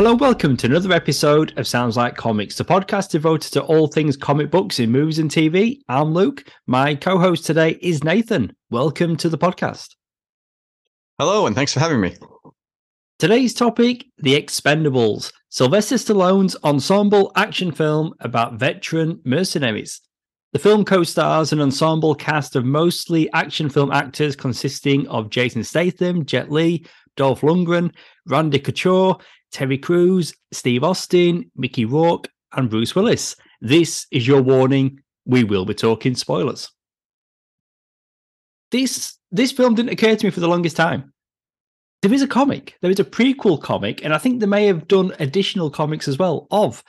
Hello, welcome to another episode of Sounds Like Comics, the podcast devoted to all things comic books in movies and TV. I'm Luke. My co host today is Nathan. Welcome to the podcast. Hello, and thanks for having me. Today's topic The Expendables, Sylvester Stallone's ensemble action film about veteran mercenaries. The film co stars an ensemble cast of mostly action film actors consisting of Jason Statham, Jet Li, Dolph Lundgren, Randy Couture, Terry Crews, Steve Austin, Mickey Rourke, and Bruce Willis. This is your warning. We will be talking spoilers. This this film didn't occur to me for the longest time. There is a comic. There is a prequel comic, and I think they may have done additional comics as well of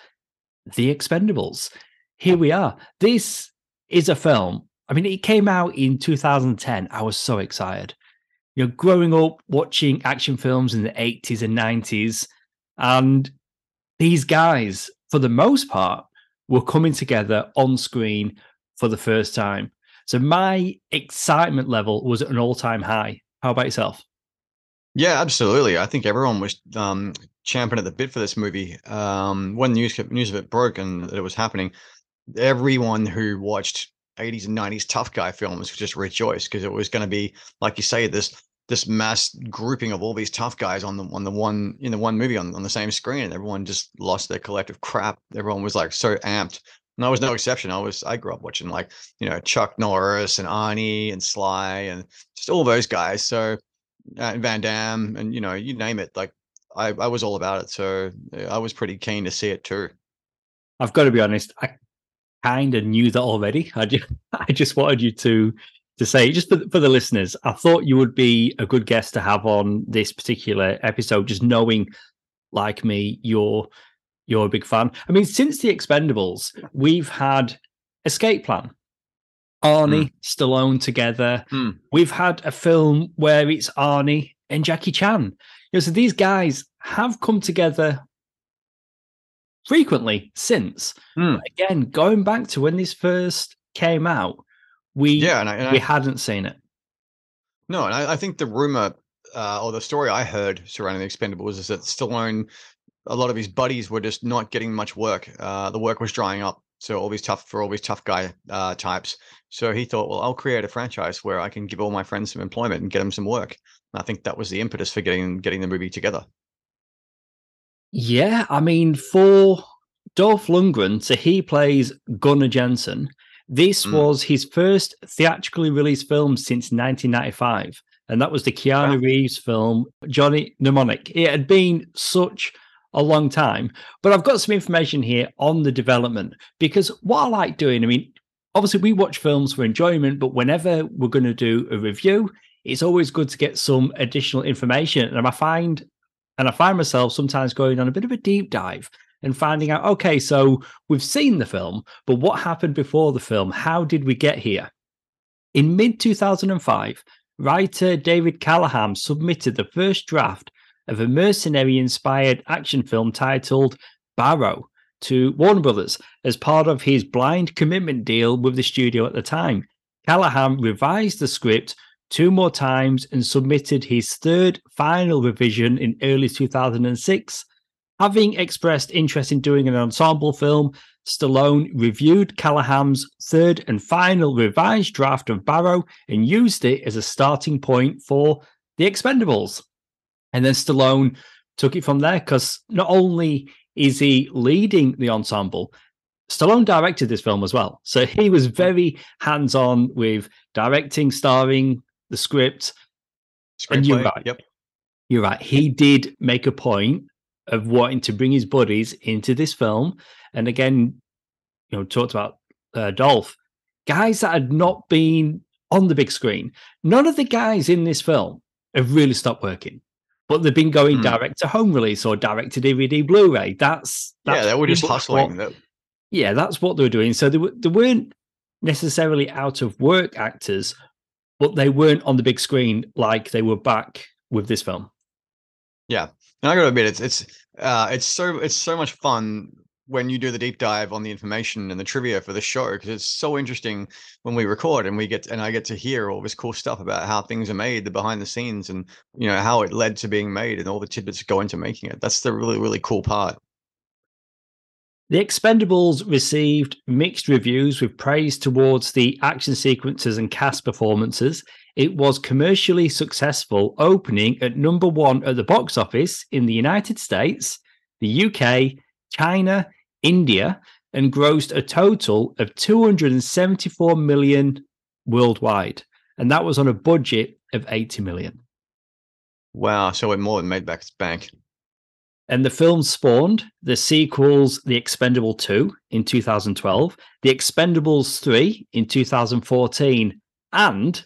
The Expendables. Here we are. This is a film. I mean, it came out in 2010. I was so excited. You know, growing up watching action films in the 80s and 90s, and these guys, for the most part, were coming together on screen for the first time. So my excitement level was at an all-time high. How about yourself? Yeah, absolutely. I think everyone was um, champing at the bit for this movie. Um, when news news of it broke and that it was happening, everyone who watched 80s and 90s tough guy films just rejoiced because it was going to be, like you say, this this mass grouping of all these tough guys on the on the one in the one movie on, on the same screen and everyone just lost their collective crap everyone was like so amped and I was no exception. I was I grew up watching like you know Chuck Norris and Arnie and Sly and just all those guys. So uh, Van Damme and you know you name it. Like I I was all about it. So I was pretty keen to see it too. I've got to be honest. I kind of knew that already. I just I just wanted you to to say, just for, for the listeners, I thought you would be a good guest to have on this particular episode, just knowing, like me, you're you're a big fan. I mean, since the Expendables, we've had Escape Plan, Arnie, mm. Stallone together. Mm. We've had a film where it's Arnie and Jackie Chan. You know, so these guys have come together frequently since. Mm. Again, going back to when this first came out, we yeah, and I, and we I, hadn't seen it. No, and I, I think the rumor uh, or the story I heard surrounding the Expendables is that Stallone, a lot of his buddies were just not getting much work. Uh, the work was drying up. So all these tough for all these tough guy uh, types. So he thought, well, I'll create a franchise where I can give all my friends some employment and get them some work. And I think that was the impetus for getting getting the movie together. Yeah, I mean, for Dolph Lundgren, so he plays Gunnar Jensen. This mm. was his first theatrically released film since 1995, and that was the Keanu wow. Reeves film, Johnny Mnemonic. It had been such a long time, but I've got some information here on the development because what I like doing, I mean, obviously we watch films for enjoyment, but whenever we're going to do a review, it's always good to get some additional information. And I find, and I find myself sometimes going on a bit of a deep dive and finding out, okay, so we've seen the film, but what happened before the film? How did we get here? In mid 2005, writer David Callaham submitted the first draft of a mercenary inspired action film titled Barrow to Warner Brothers as part of his blind commitment deal with the studio at the time. Callaham revised the script two more times and submitted his third final revision in early 2006 Having expressed interest in doing an ensemble film, Stallone reviewed Callaham's third and final revised draft of Barrow and used it as a starting point for The Expendables. And then Stallone took it from there because not only is he leading the ensemble, Stallone directed this film as well. So he was very hands on with directing, starring, the script. Screenplay, and you're right. Yep. You're right. He did make a point of wanting to bring his buddies into this film. And again, you know, talked about uh, Dolph, guys that had not been on the big screen. None of the guys in this film have really stopped working, but they've been going mm. direct to home release or direct to DVD Blu-ray. That's, that's yeah, they were just hustling. What, yeah, that's what they were doing. So they, were, they weren't necessarily out of work actors, but they weren't on the big screen like they were back with this film. Yeah, and I gotta admit, it's it's uh, it's so it's so much fun when you do the deep dive on the information and the trivia for the show because it's so interesting when we record and we get and I get to hear all this cool stuff about how things are made, the behind the scenes, and you know how it led to being made and all the tidbits that go into making it. That's the really really cool part. The Expendables received mixed reviews with praise towards the action sequences and cast performances. It was commercially successful, opening at number one at the box office in the United States, the UK, China, India, and grossed a total of 274 million worldwide. And that was on a budget of 80 million. Wow. So it more than made back its bank. And the film spawned the sequels The Expendable 2 in 2012, The Expendables 3 in 2014, and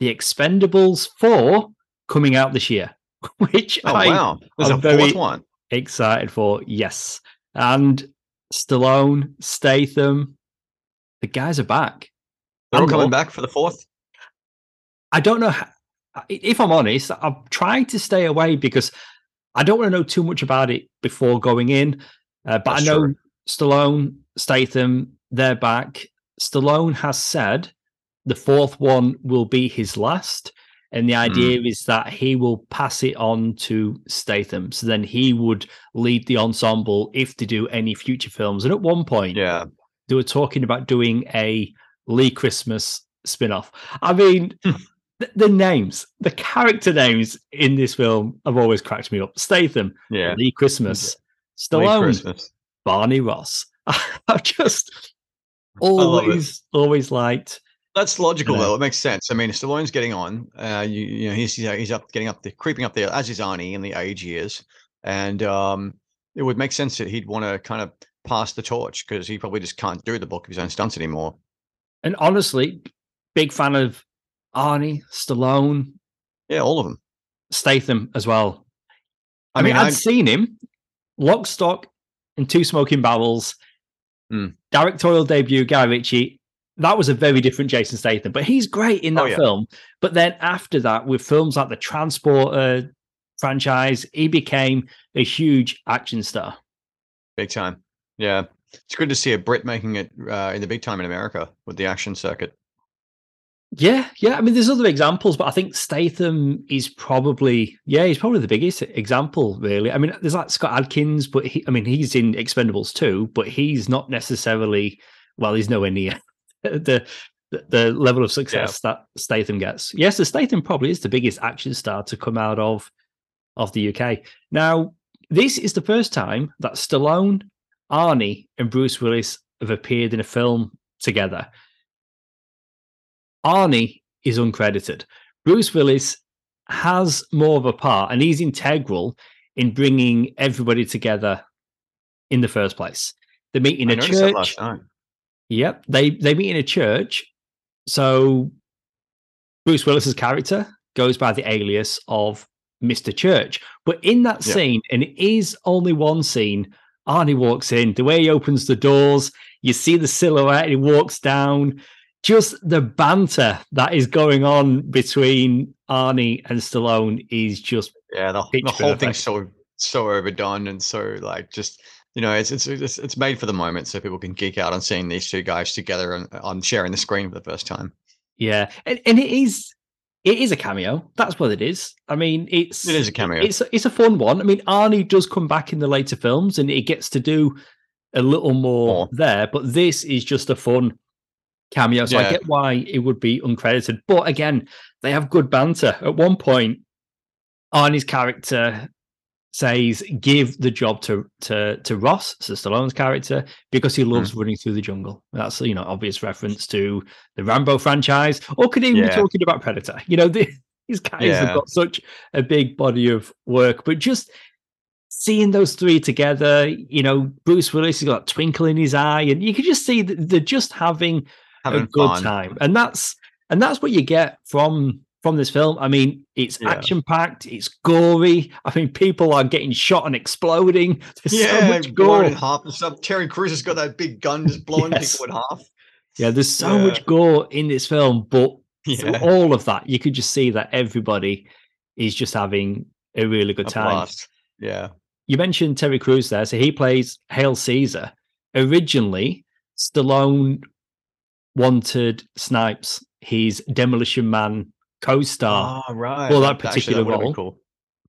The Expendables 4 coming out this year, which oh, I wow. A very one. excited for. Yes. And Stallone, Statham, the guys are back. They're all coming back for the fourth. I don't know. How, if I'm honest, I'm trying to stay away because I don't want to know too much about it before going in. Uh, but That's I know true. Stallone, Statham, they're back. Stallone has said the fourth one will be his last. And the Hmm. idea is that he will pass it on to Statham. So then he would lead the ensemble if they do any future films. And at one point, Yeah. they were talking about doing a Lee Christmas spin-off. I mean, Hmm. The, the names, the character names in this film have always cracked me up. Statham, Yeah. Lee Christmas, Lee Stallone, Christmas. Barney Ross. I've just always, always liked. That's logical though. It makes sense. I mean, Stallone's getting on. Uh, you, you know, he's he's he's up, getting up, the creeping up there, as is Arnie in the age years, and um, it would make sense that he'd want to kind of pass the torch because he probably just can't do the bulk of his own stunts anymore. And honestly, big fan of Arnie, Stallone, Yeah, all of them. Statham as well. I, I mean, mean, I'd I- seen him, Lock, Stock, and Two Smoking Barrels. Hmm. Directorial debut, Guy Ritchie. That was a very different Jason Statham, but he's great in that Oh, yeah. film. But then after that, with films like the Transporter franchise, he became a huge action star. Big time. Yeah, it's good to see a Brit making it uh, in the big time in America with the action circuit. Yeah, yeah. I mean, there's other examples, but I think Statham is probably, yeah, he's probably the biggest example, really. I mean, there's like Scott Adkins, but he, I mean, he's in Expendables too, but he's not necessarily, well, he's nowhere near the the, the level of success that Statham gets. Yes, the Statham probably is the biggest action star to come out of of the UK. Now, this is the first time that Stallone, Arnie, and Bruce Willis have appeared in a film together. Arnie is uncredited. Bruce Willis has more of a part, and he's integral in bringing everybody together in the first place. They meet in I a church. Yep, they they meet in a church. So Bruce Willis's character goes by the alias of Mr. Church. But in that Yeah. scene, and it is only one scene, Arnie walks in. The way he opens the doors, you see the silhouette, he walks down. Just the banter that is going on between Arnie and Stallone is just Yeah, the, the whole perfect. thing's so so overdone and so like just you know it's it's it's, it's made for the moment so people can geek out on seeing these two guys together and on sharing the screen for the first time. yeah, and, and it is it is a cameo. That's what it is. I mean, it's It is a cameo. It's it's a fun one. I mean, Arnie does come back in the later films, and he gets to do a little more More. there. But this is just a fun cameo, so I get why it would be uncredited. But again, they have good banter. At one point, Arnie's character says, "Give the job to to to Ross, so Stallone's character, because he loves Hmm. running through the jungle." That's you know obvious reference to the Rambo franchise, or could even be talking about Predator. You know, the, these guys have got such a big body of work, but just seeing those three together, you know, Bruce Willis has got a twinkle in his eye, and you can just see that they're just having Having a good fun. time, and that's and that's what you get from from this film. I mean, it's Yeah. action packed, it's gory. I mean, people are getting shot and exploding. There's Yeah, so much gore. in half and stuff. Terry Crews has got that big gun just blowing Yes. people in half. Yeah, there's so Yeah. much gore in this film, but Yeah, all of that, you could just see that everybody is just having a really good a time. blast. Yeah, You mentioned Terry Crews there, so he plays Hale Caesar, originally Stallone wanted Snipes, his Demolition Man co-star, Oh, right. for that particular would've been role. Cool.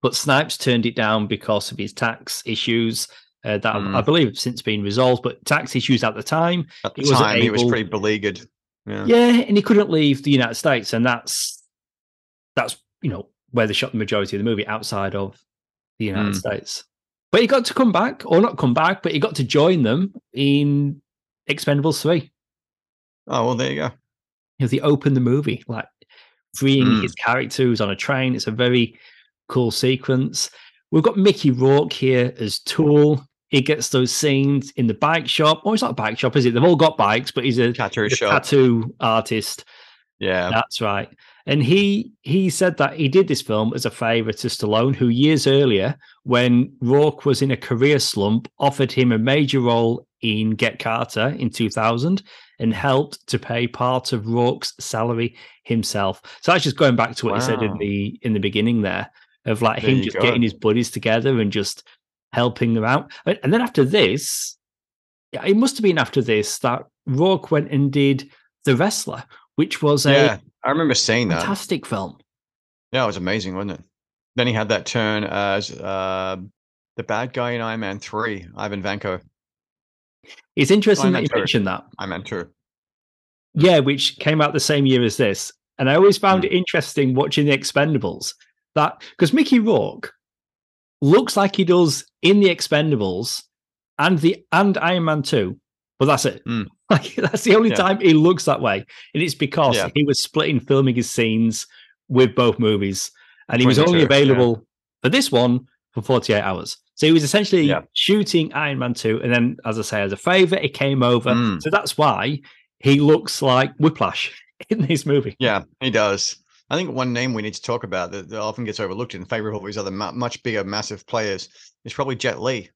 but Snipes turned it down because of his tax issues. Uh, that Mm. I believe have since been resolved, but tax issues at the time. At the time, he was pretty beleaguered. Yeah. Yeah, and he couldn't leave the United States, and that's that's you know where they shot the majority of the movie outside of the United Mm. States. But he got to come back, or not come back, but he got to join them in Expendables three. Oh well, there you go. You know, they open the movie like freeing Mm. his character who's on a train. It's a very cool sequence. We've got Mickey Rourke here as Tool. He gets those scenes in the bike shop. Oh, it's not a bike shop, is it? They've all got bikes, but he's a, Tattoo a tattoo artist. Yeah. That's right. And he he said that he did this film as a favor to Stallone, who years earlier, when Rourke was in a career slump, offered him a major role in Get Carter in 2000 and helped to pay part of Rourke's salary himself. So that's just going back to what he said in the in the beginning there of like There him just go. getting his buddies together and just helping them out. And then after this, yeah, it must have been after this that Rourke went and did The Wrestler, which was a Yeah. I remember seeing that. fantastic film. Yeah, it was amazing, wasn't it? Then he had that turn as uh, the bad guy in Iron Man 3, Ivan Vanko. It's interesting that you two. mentioned that. Iron Man 2. Yeah, which came out the same year as this. And I always found Hmm. it interesting watching the Expendables that because Mickey Rourke looks like he does in the Expendables and the and Iron Man 2, but that's it. Hmm. Like that's the only Yeah. time he looks that way. And it's because Yeah. he was splitting filming his scenes with both movies. And he was 22, only yeah. available for this one for 48 hours. So he was essentially Yeah. shooting Iron Man 2. And then, as I say, as a favor, it came over. Mm. So that's why he looks like Whiplash in this movie. Yeah, he does. I think one name we need to talk about that, that often gets overlooked in favor of all these other ma- much bigger, massive players is probably Jet Li.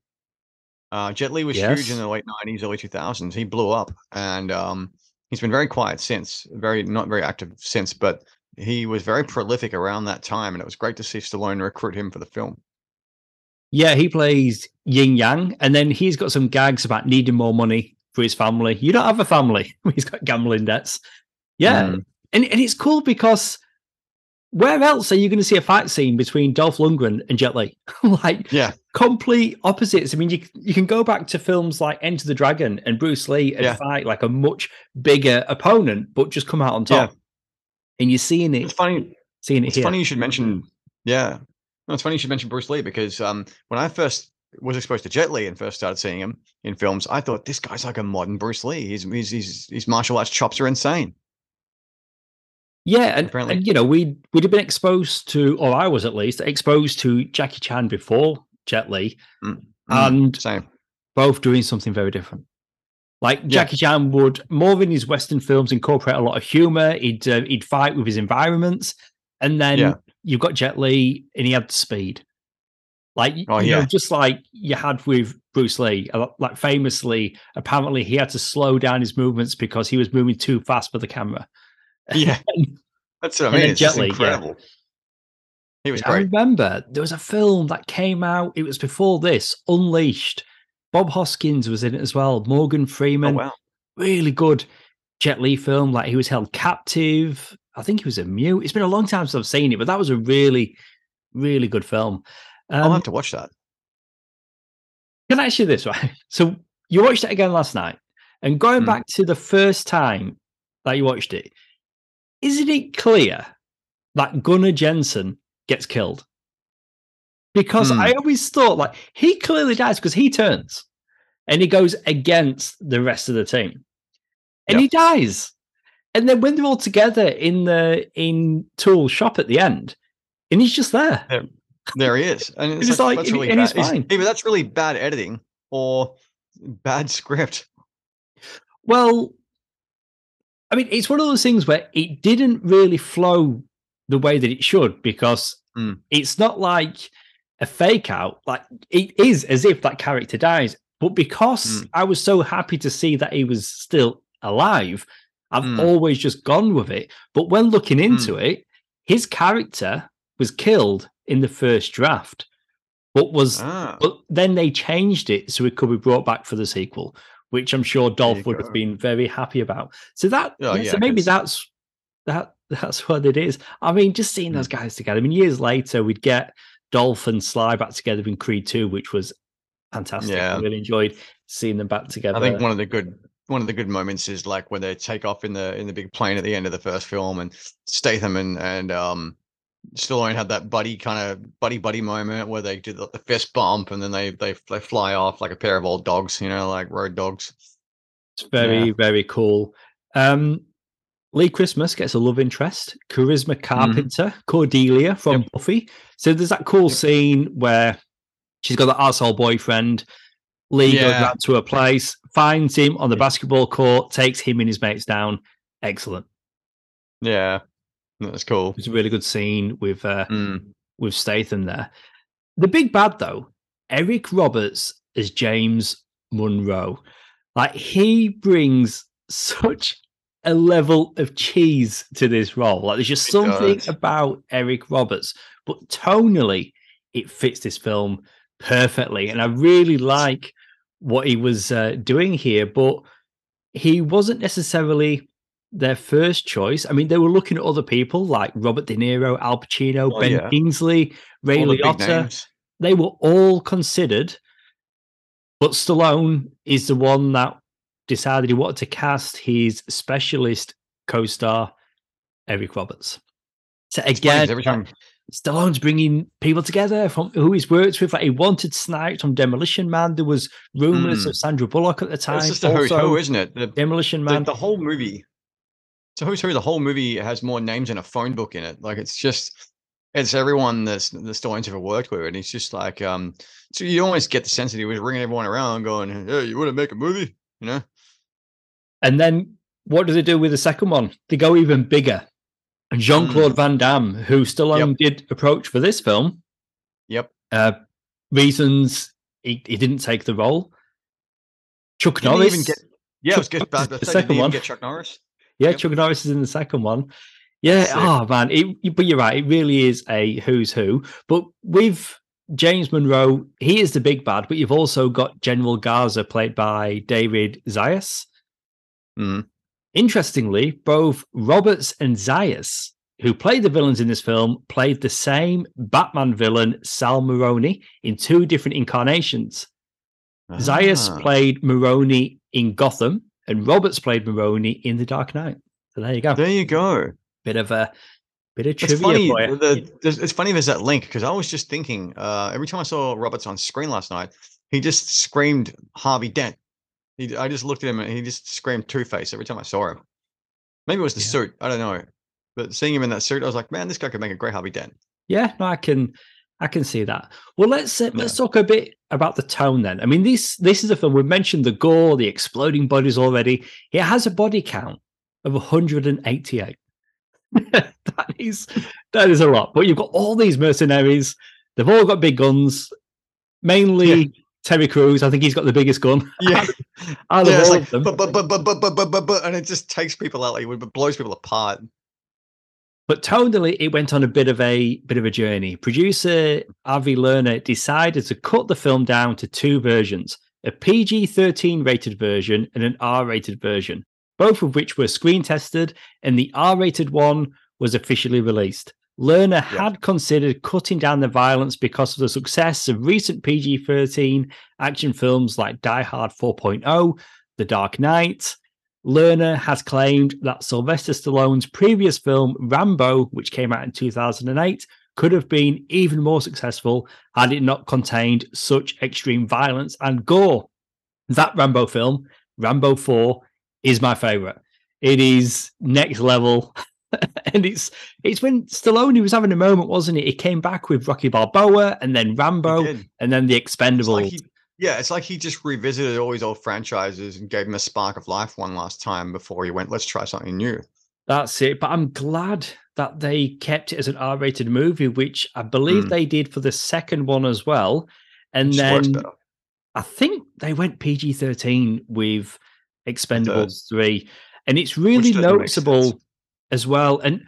Uh, Jet Li was huge in the late 90s, early 2000s. He blew up and um, he's been very quiet since, very not very active since, but he was very prolific around that time. And it was great to see Stallone recruit him for the film. Yeah, he plays Yin Yang, and then he's got some gags about needing more money for his family. You don't have a family. he's got gambling debts. Yeah. Mm. And, and it's cool because where else are you going to see a fight scene between Dolph Lundgren and Jet Li? like Yeah. complete opposites. I mean, you you can go back to films like Enter the Dragon and Bruce Lee and Yeah. fight like a much bigger opponent, but just come out on Yeah. top. And you're seeing it, It's funny. seeing it It's here. funny you should mention. Yeah, no, it's funny you should mention Bruce Lee because um, when I first was exposed to Jet Li and first started seeing him in films, I thought this guy's like a modern Bruce Lee. His his his, his martial arts chops are insane. Yeah, and, Apparently. and you know, we we'd have been exposed to, or I was at least exposed to Jackie Chan before Jet Li, Mm, and Same. both doing something very different. Like Yeah. Jackie Chan would more in his Western films incorporate a lot of humor. He'd uh, he'd fight with his environments, and then Yeah. You've got Jet Li, and he had speed. Like Oh, you know, just like you had with Bruce Lee, like famously, apparently he had to slow down his movements because he was moving too fast for the camera. Yeah, that's what I mean. It's Jet Li, yeah. incredible. He was I remember there was a film that came out. It was before this, Unleashed. Bob Hoskins was in it as well. Morgan Oh Freeman, wow. really good Jet Li film. Like he was held captive. I think he was a mute. It's been a long time since I've seen it, but that was a really, really good film. I'll Um, have to watch that. can I ask you this, right? So you watched it again last night, and going Mm. back to the first time that you watched it, isn't it clear that Gunnar Jensen gets killed? Because Hmm. I always thought like he clearly dies because he turns and he goes against the rest of the team, and Yep. he dies. And then when they're all together in the in Tool shop at the end, and he's just there. There he is, and it's, It's like, like- that's and- really and bad. he's fine. Either that's really bad editing or bad script. Well, I mean, it's one of those things where it didn't really flow the way that it should because Mm. it's not like a fake out. Like it is as if that character dies. But because Mm. I was so happy to see that he was still alive, I've Mm. always just gone with it. But when looking into it, his character was killed in the first draft, but was Ah, but then they changed it so it could be brought back for the sequel, which I'm sure Dolph would go. have been very happy about. So that, Oh, yeah, yeah, so maybe that's that that's what it is. I mean, just seeing Hmm. those guys together. I mean, years later, we'd get Dolph and Sly back together in Creed 2, which was fantastic. I Yeah. really enjoyed seeing them back together. I think one of the good one of the good moments is like when they take off in the in the big plane at the end of the first film, and Statham and and um Stallone had that buddy kind of buddy buddy moment where they do the, the fist bump, and then they they they fly off like a pair of old dogs, you know, like road dogs. It's very, very cool. Um, Lee Christmas gets a love interest, Charisma Carpenter, Cordelia from Mm-hmm. Yep. Buffy. So there's that cool Yep. scene where she's got that asshole boyfriend. Lee goes out to her place, finds him on the basketball court, takes him and his mates down. Excellent. Yeah, that's cool. It's a really good scene with uh, Mm. with Statham there. The big bad though, Eric Roberts as James Munroe. Like he brings such a level of cheese to this role. Like there's just He something does. about Eric Roberts, but tonally it fits this film perfectly. And I really like what he was uh, doing here, but he wasn't necessarily their first choice. I mean, they were looking at other people like Robert De Niro, Al Pacino, Oh, Ben yeah. Kingsley, Ray All Liotta. names. They were all considered, but Stallone is the one that decided he wanted to cast his specialist co-star Eric Roberts. So It's funny 'cause again, every time Stallone's bringing people together from who he's worked with. Like he wanted Snipes from Demolition Man. There was rumors Mm. of Sandra Bullock at the time. it's just a also who, isn't it? The, Demolition Man. the whole movie. So who's who? The whole movie has more names than a phone book in it. Like it's just, it's everyone that's the Stones ever worked with, and it's just like, um, so you always get the sense that he was ringing everyone around, going, "Hey, you want to make a movie?" You know? And then what do they do with the second one? They go even bigger. And Jean Mm. Claude Van Damme, who Stallone did approach for this film, Yep. uh, reasons he, he didn't take the role. Chuck Didn't Norris, even get? Yeah, was Chuck just about to the second did he even one. get Chuck Norris? yeah, Yep. Chuck Norris is in the second one. Yeah, Sick. oh man, it, but you're right. It really is a who's who. But with James Munroe, he is the big bad. But you've also got General Garza, played by David Zayas. Mm. Interestingly, both Roberts and Zayas, who played the villains in this film, played the same Batman villain, Sal Maroni, in two different incarnations. Zayas Ah, played Maroni in Gotham, and Roberts played Maroni in The Dark Knight. So there you go. There you go. Bit of a bit of trivia. It's funny. The, there's, it's funny. There's that link because I was just thinking. Uh, every time I saw Roberts on screen last night, he just screamed Harvey Dent. He, I just looked at him and he just screamed Two Face every time I saw him. Maybe it was the Yeah. suit. I don't know. But seeing him in that suit, I was like, man, this guy could make a great Harvey Dent. Yeah, no, I can, I can see that. Well, let's uh, let's talk a bit about the tone then. I mean, this this is a film. We've mentioned the gore, the exploding bodies already. It has a body count of 188. that is that is a lot. But you've got all these mercenaries. They've all got big guns. Mainly Yeah. Terry Crews. I think he's got the biggest gun. Yeah, I love all them. But but but but but but but but, and it just takes people out. Like it blows people apart. But tonally, it went on a bit of a bit of a journey. Producer Avi Lerner decided to cut the film down to two versions: a PG-13 rated version and an R-rated version, both of which were screen tested, and the R-rated one was officially released. Lerner had considered cutting down the violence because of the success of recent PG-13 action films like Die Hard 4.0, The Dark Knight, Lerner has claimed that Sylvester Stallone's previous film, Rambo, which came out in 2008, could have been even more successful had it not contained such extreme violence and gore. That Rambo film, Rambo 4, is my favorite. It is next level. and it's it's when Stallone was having a moment, wasn't it? He came back with Rocky Balboa and then Rambo and then the It's Expendables. like he, yeah, it's like he just revisited all his old franchises and gave him a spark of life one last time before he went, let's try something new. That's it. But I'm glad that they kept it as an R-rated movie, which I believe Mm. they did for the second one as well. And works then. I think they went PG-13 with Expendables 3. And it's really noticeable. As well. And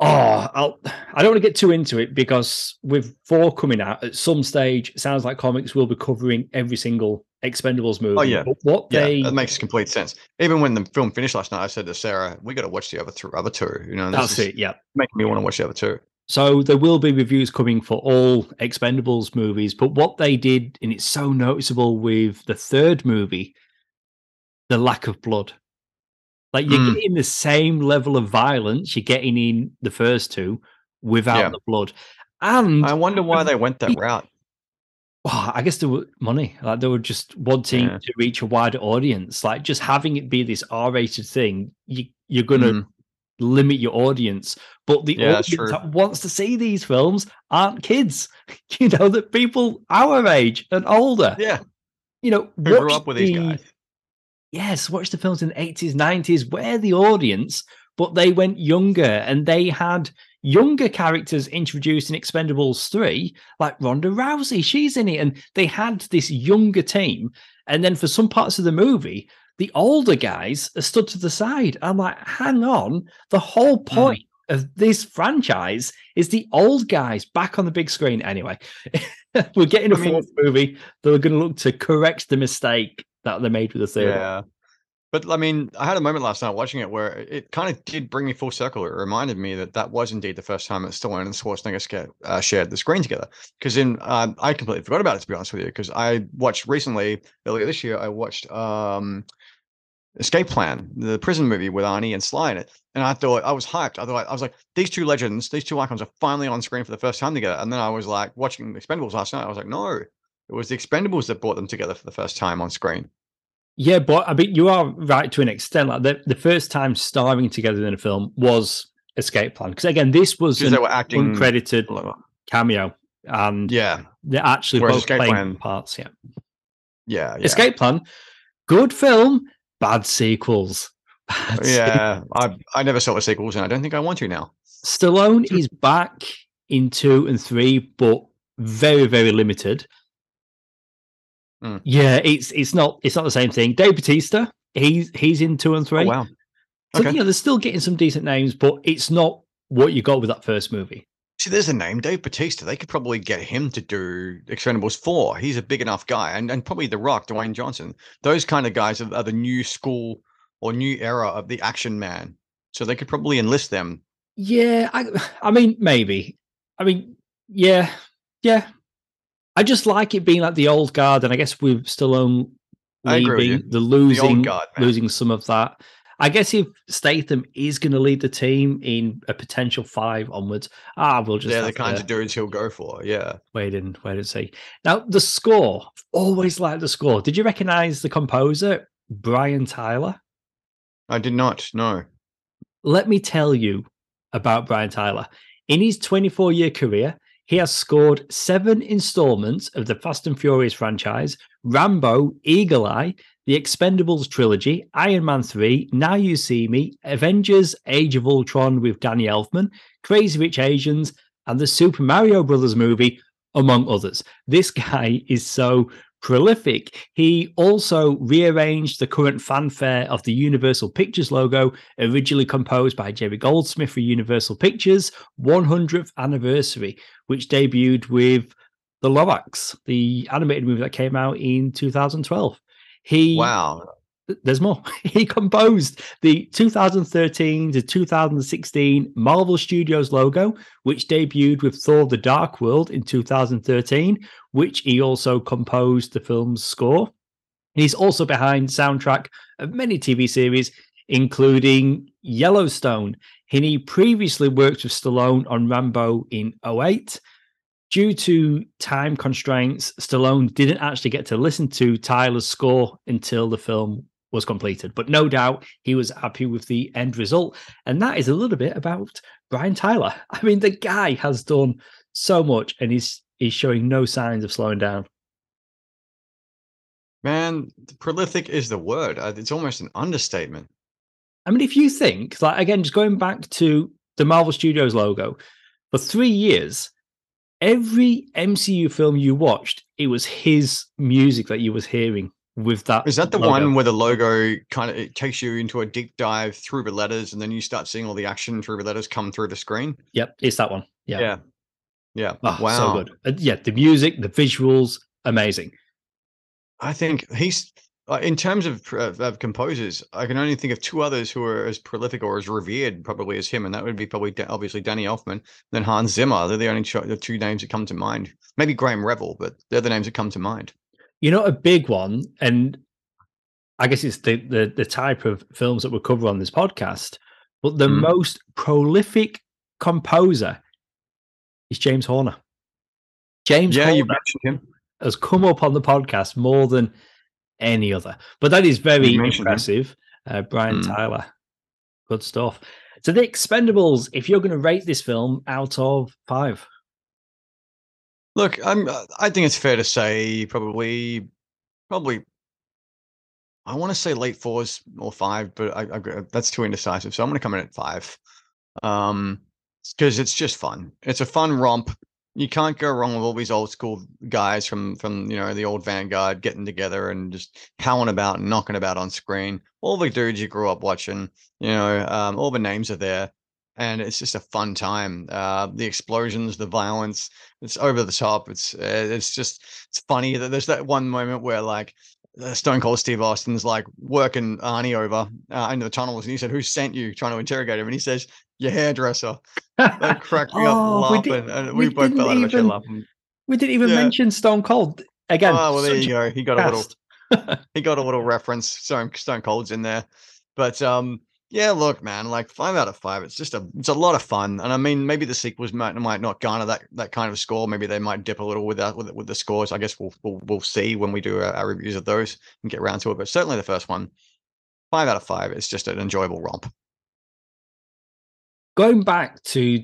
oh, I'll, I don't want to get too into it because with four coming out at some stage, it sounds like comics will be covering every single Expendables movie. Oh, yeah. But what Yeah, they that makes complete sense. Even when the film finished last night, I said to Sarah, "We got to watch the other two, other two. You know, that's it. Yeah. making me want to watch the other two. So there will be reviews coming for all Expendables movies, but what they did, and it's so noticeable with the third movie, the lack of blood. Like you're Mm. getting the same level of violence you're getting in the first two without Yeah. the blood. And I wonder why they went that route. oh, I guess there were money. Like they were just wanting Yeah. to reach a wider audience. Like just having it be this R-rated thing, you, you're gonna Mm. limit your audience. But the Yeah, audience that wants to see these films aren't kids. You know, that people our age and older. Yeah, You know, who grew up with these the- guys? Yes, watch the films in the 80s, 90s. We're the audience, but they went younger and they had younger characters introduced in Expendables 3, like Ronda Rousey. She's in it. And they had this younger team. And then for some parts of the movie, the older guys are stood to the side. I'm like, hang on. The whole Hmm. point of this franchise is the old guys back on the big screen. Anyway, we're getting a I mean- fourth movie. They're going to look to correct the mistake that they made with the one. Yeah. But I mean, I had a moment last night watching it where it kind of did bring me full circle. It reminded me that that was indeed the first time that Stallone and Schwarzenegger uh, shared the screen together. Because in um, I completely forgot about it to be honest with you. Because I watched recently earlier this year, I watched um, Escape Plan, the prison movie with Arnie and Sly in it, and I thought I was hyped. I thought I was like, these two legends, these two icons are finally on screen for the first time together. And then I was like watching Expendables last night. I was like, no, it was the Expendables that brought them together for the first time on screen. Yeah, but I mean, you are right to an extent. Like the, the first time starring together in a film was Escape Plan. Because again, this was an acting. uncredited cameo, and Yeah, they're actually Whereas both Escape playing Plan- parts. Yeah. yeah, yeah. Escape Plan, good film, bad sequels. Bad sequels. Yeah, I I never saw the sequels, and I don't think I want to now. Stallone is back in two and three, but very, very limited. Mm. Yeah, it's it's not it's not the same thing. Dave Batista, he's he's in two and three. Oh wow. So Okay. you know, they're still getting some decent names, but it's not what you got with that first movie. See, there's a name, Dave Batista. They could probably get him to do Expendables four. He's a big enough guy, and and probably The Rock, Dwayne Johnson. Those kind of guys are, are the new school or new era of the action man. So they could probably enlist them. Yeah, I I mean maybe. I mean, yeah, yeah. I just like it being like the old guard, and I guess Stallone still agree with leaving, you. the losing guard, losing some of that. I guess if Statham is going to lead the team in a potential five onwards, ah, we'll just They're the kinds of dudes he'll go for. Yeah. wait and wait and see. Now the score, always like the score. Did you recognize the composer Brian Tyler? I did not No. let me tell you about Brian Tyler. In his 24 year career, he has scored seven installments of the Fast and Furious franchise, Rambo, Eagle Eye, the Expendables trilogy, Iron Man 3, Now You See Me, Avengers, Age of Ultron with Danny Elfman, Crazy Rich Asians, and the Super Mario Brothers movie, among others. This guy is so prolific. He also rearranged the current fanfare of the Universal Pictures logo, originally composed by Jerry Goldsmith for Universal Pictures' 100th anniversary, which debuted with The Lorax, the animated movie that came out in 2012. He Wow. There's more. He composed the 2013 to 2016 Marvel Studios logo, which debuted with Thor the Dark World in 2013, which he also composed the film's score. He's also behind soundtrack of many TV series, including Yellowstone. He previously worked with Stallone on Rambo in 08. Due to time constraints, Stallone didn't actually get to listen to Tyler's score until the film was completed. But no doubt he was happy with the end result. And that is a little bit about Brian Tyler. I mean, the guy has done so much and he's he's showing no signs of slowing down. Man, prolific is the word. Uh, It's almost an understatement. I mean, if you think, like again, just going back to the Marvel Studios logo, for three years, every MCU film you watched, it was his music that you was hearing with that. Is that the logo. one where the logo kind of it takes you into a deep dive through the letters, and then you start seeing all the action through the letters come through the screen? Yep, it's that one. Yeah. Yeah, yeah. Oh, wow. So good. Yeah, the music, the visuals, amazing. I think he's uh, in terms of, of, of composers. I can only think of two others who are as prolific or as revered, probably as him, and that would be probably obviously Danny Elfman, then Hans Zimmer. They're the only the two names that come to mind. Maybe Graeme Revell, but they're the names that come to mind. You know, a big one, and I guess it's the the, the type of films that we cover on this podcast. But the mm. most prolific composer is James Horner. James yeah, Horner you mentioned him. has come up on the podcast more than any other. But that is very impressive. Uh, Brian mm. Tyler, good stuff. So the Expendables, if you're going to rate this film out of five, look, I'm. I think it's fair to say probably, probably. I want to say late fours or five, but I, I, that's too indecisive. So I'm going to come in at five, um, because it's just fun. It's a fun romp you can't go wrong with all these old school guys from from you know the old Vanguard getting together and just howling about and knocking about on screen. All the dudes you grew up watching, you know, um, all the names are there, and it's just a fun time. Uh, the explosions, the violence, it's over the top. It's uh, it's just it's funny that there's that one moment where like uh, Stone Cold Steve Austin's like working Arnie over uh, into the tunnels, and he said, "Who sent you?" Trying to interrogate him, and he says, "Your hairdresser." That cracked me oh, up laughing, we and we, we both fell out of laughing. We didn't even yeah. mention Stone Cold again. Oh well, there you go. He got cast. a little. he got a little reference. Stone Stone Cold's in there, but um, yeah, look, man, like five out of five. It's just a it's a lot of fun, and I mean, maybe the sequels might might not garner that that kind of score. Maybe they might dip a little with that with, with the scores. I guess we'll we'll, we'll see when we do our, our, reviews of those and get around to it. But certainly the first one, five out of five. It's just an enjoyable romp. Going back to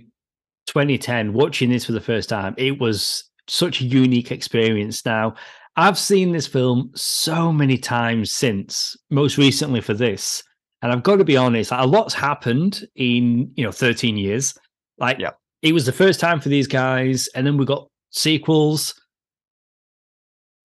2010, watching this for the first time, it was such a unique experience. Now, I've seen this film so many times since, most recently for this and I've got to be honest, a lot's happened in you know 13 years. Like, yeah. it was the first time for these guys, and then we got sequels.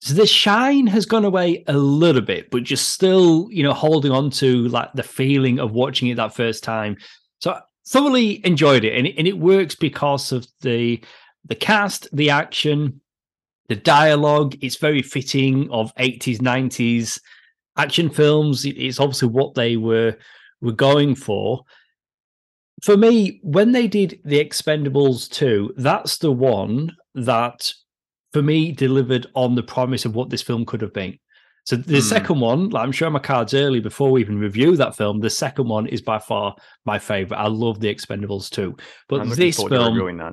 So the shine has gone away a little bit, but just still, you know, holding on to like the feeling of watching it that first time. So I thoroughly enjoyed it, and it, and it works because of the the cast, the action, the dialogue. It's very fitting of 80s, 90s action films. It's obviously what they were were going for. For me, when they did the Expendables 2, that's the one that for me delivered on the promise of what this film could have been. So the mm. second one, like I'm showing my cards early before we even review that film. The second one is by far my favorite. I love the Expendables 2. But this film,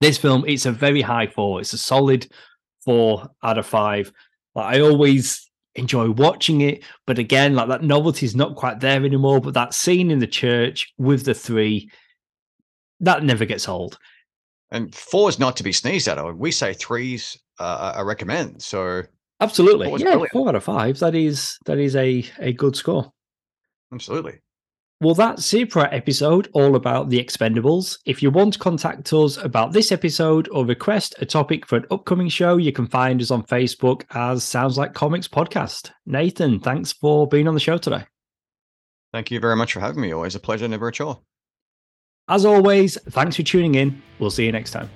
this film, it's a very high four. It's a solid four out of five. Like I always enjoy watching it. But again, like that novelty is not quite there anymore. But that scene in the church with the three, that never gets old. And four is not to be sneezed at. We say threes uh, I recommend. So absolutely, yeah, brilliant. four out of five. That is that is a a good score. Absolutely. Well, that's it for our episode all about the Expendables. If you want to contact us about this episode or request a topic for an upcoming show, you can find us on Facebook as Sounds Like Comics Podcast. Nathan, thanks for being on the show today. Thank you very much for having me. Always a pleasure, never a chore. As always, thanks for tuning in. We'll see you next time.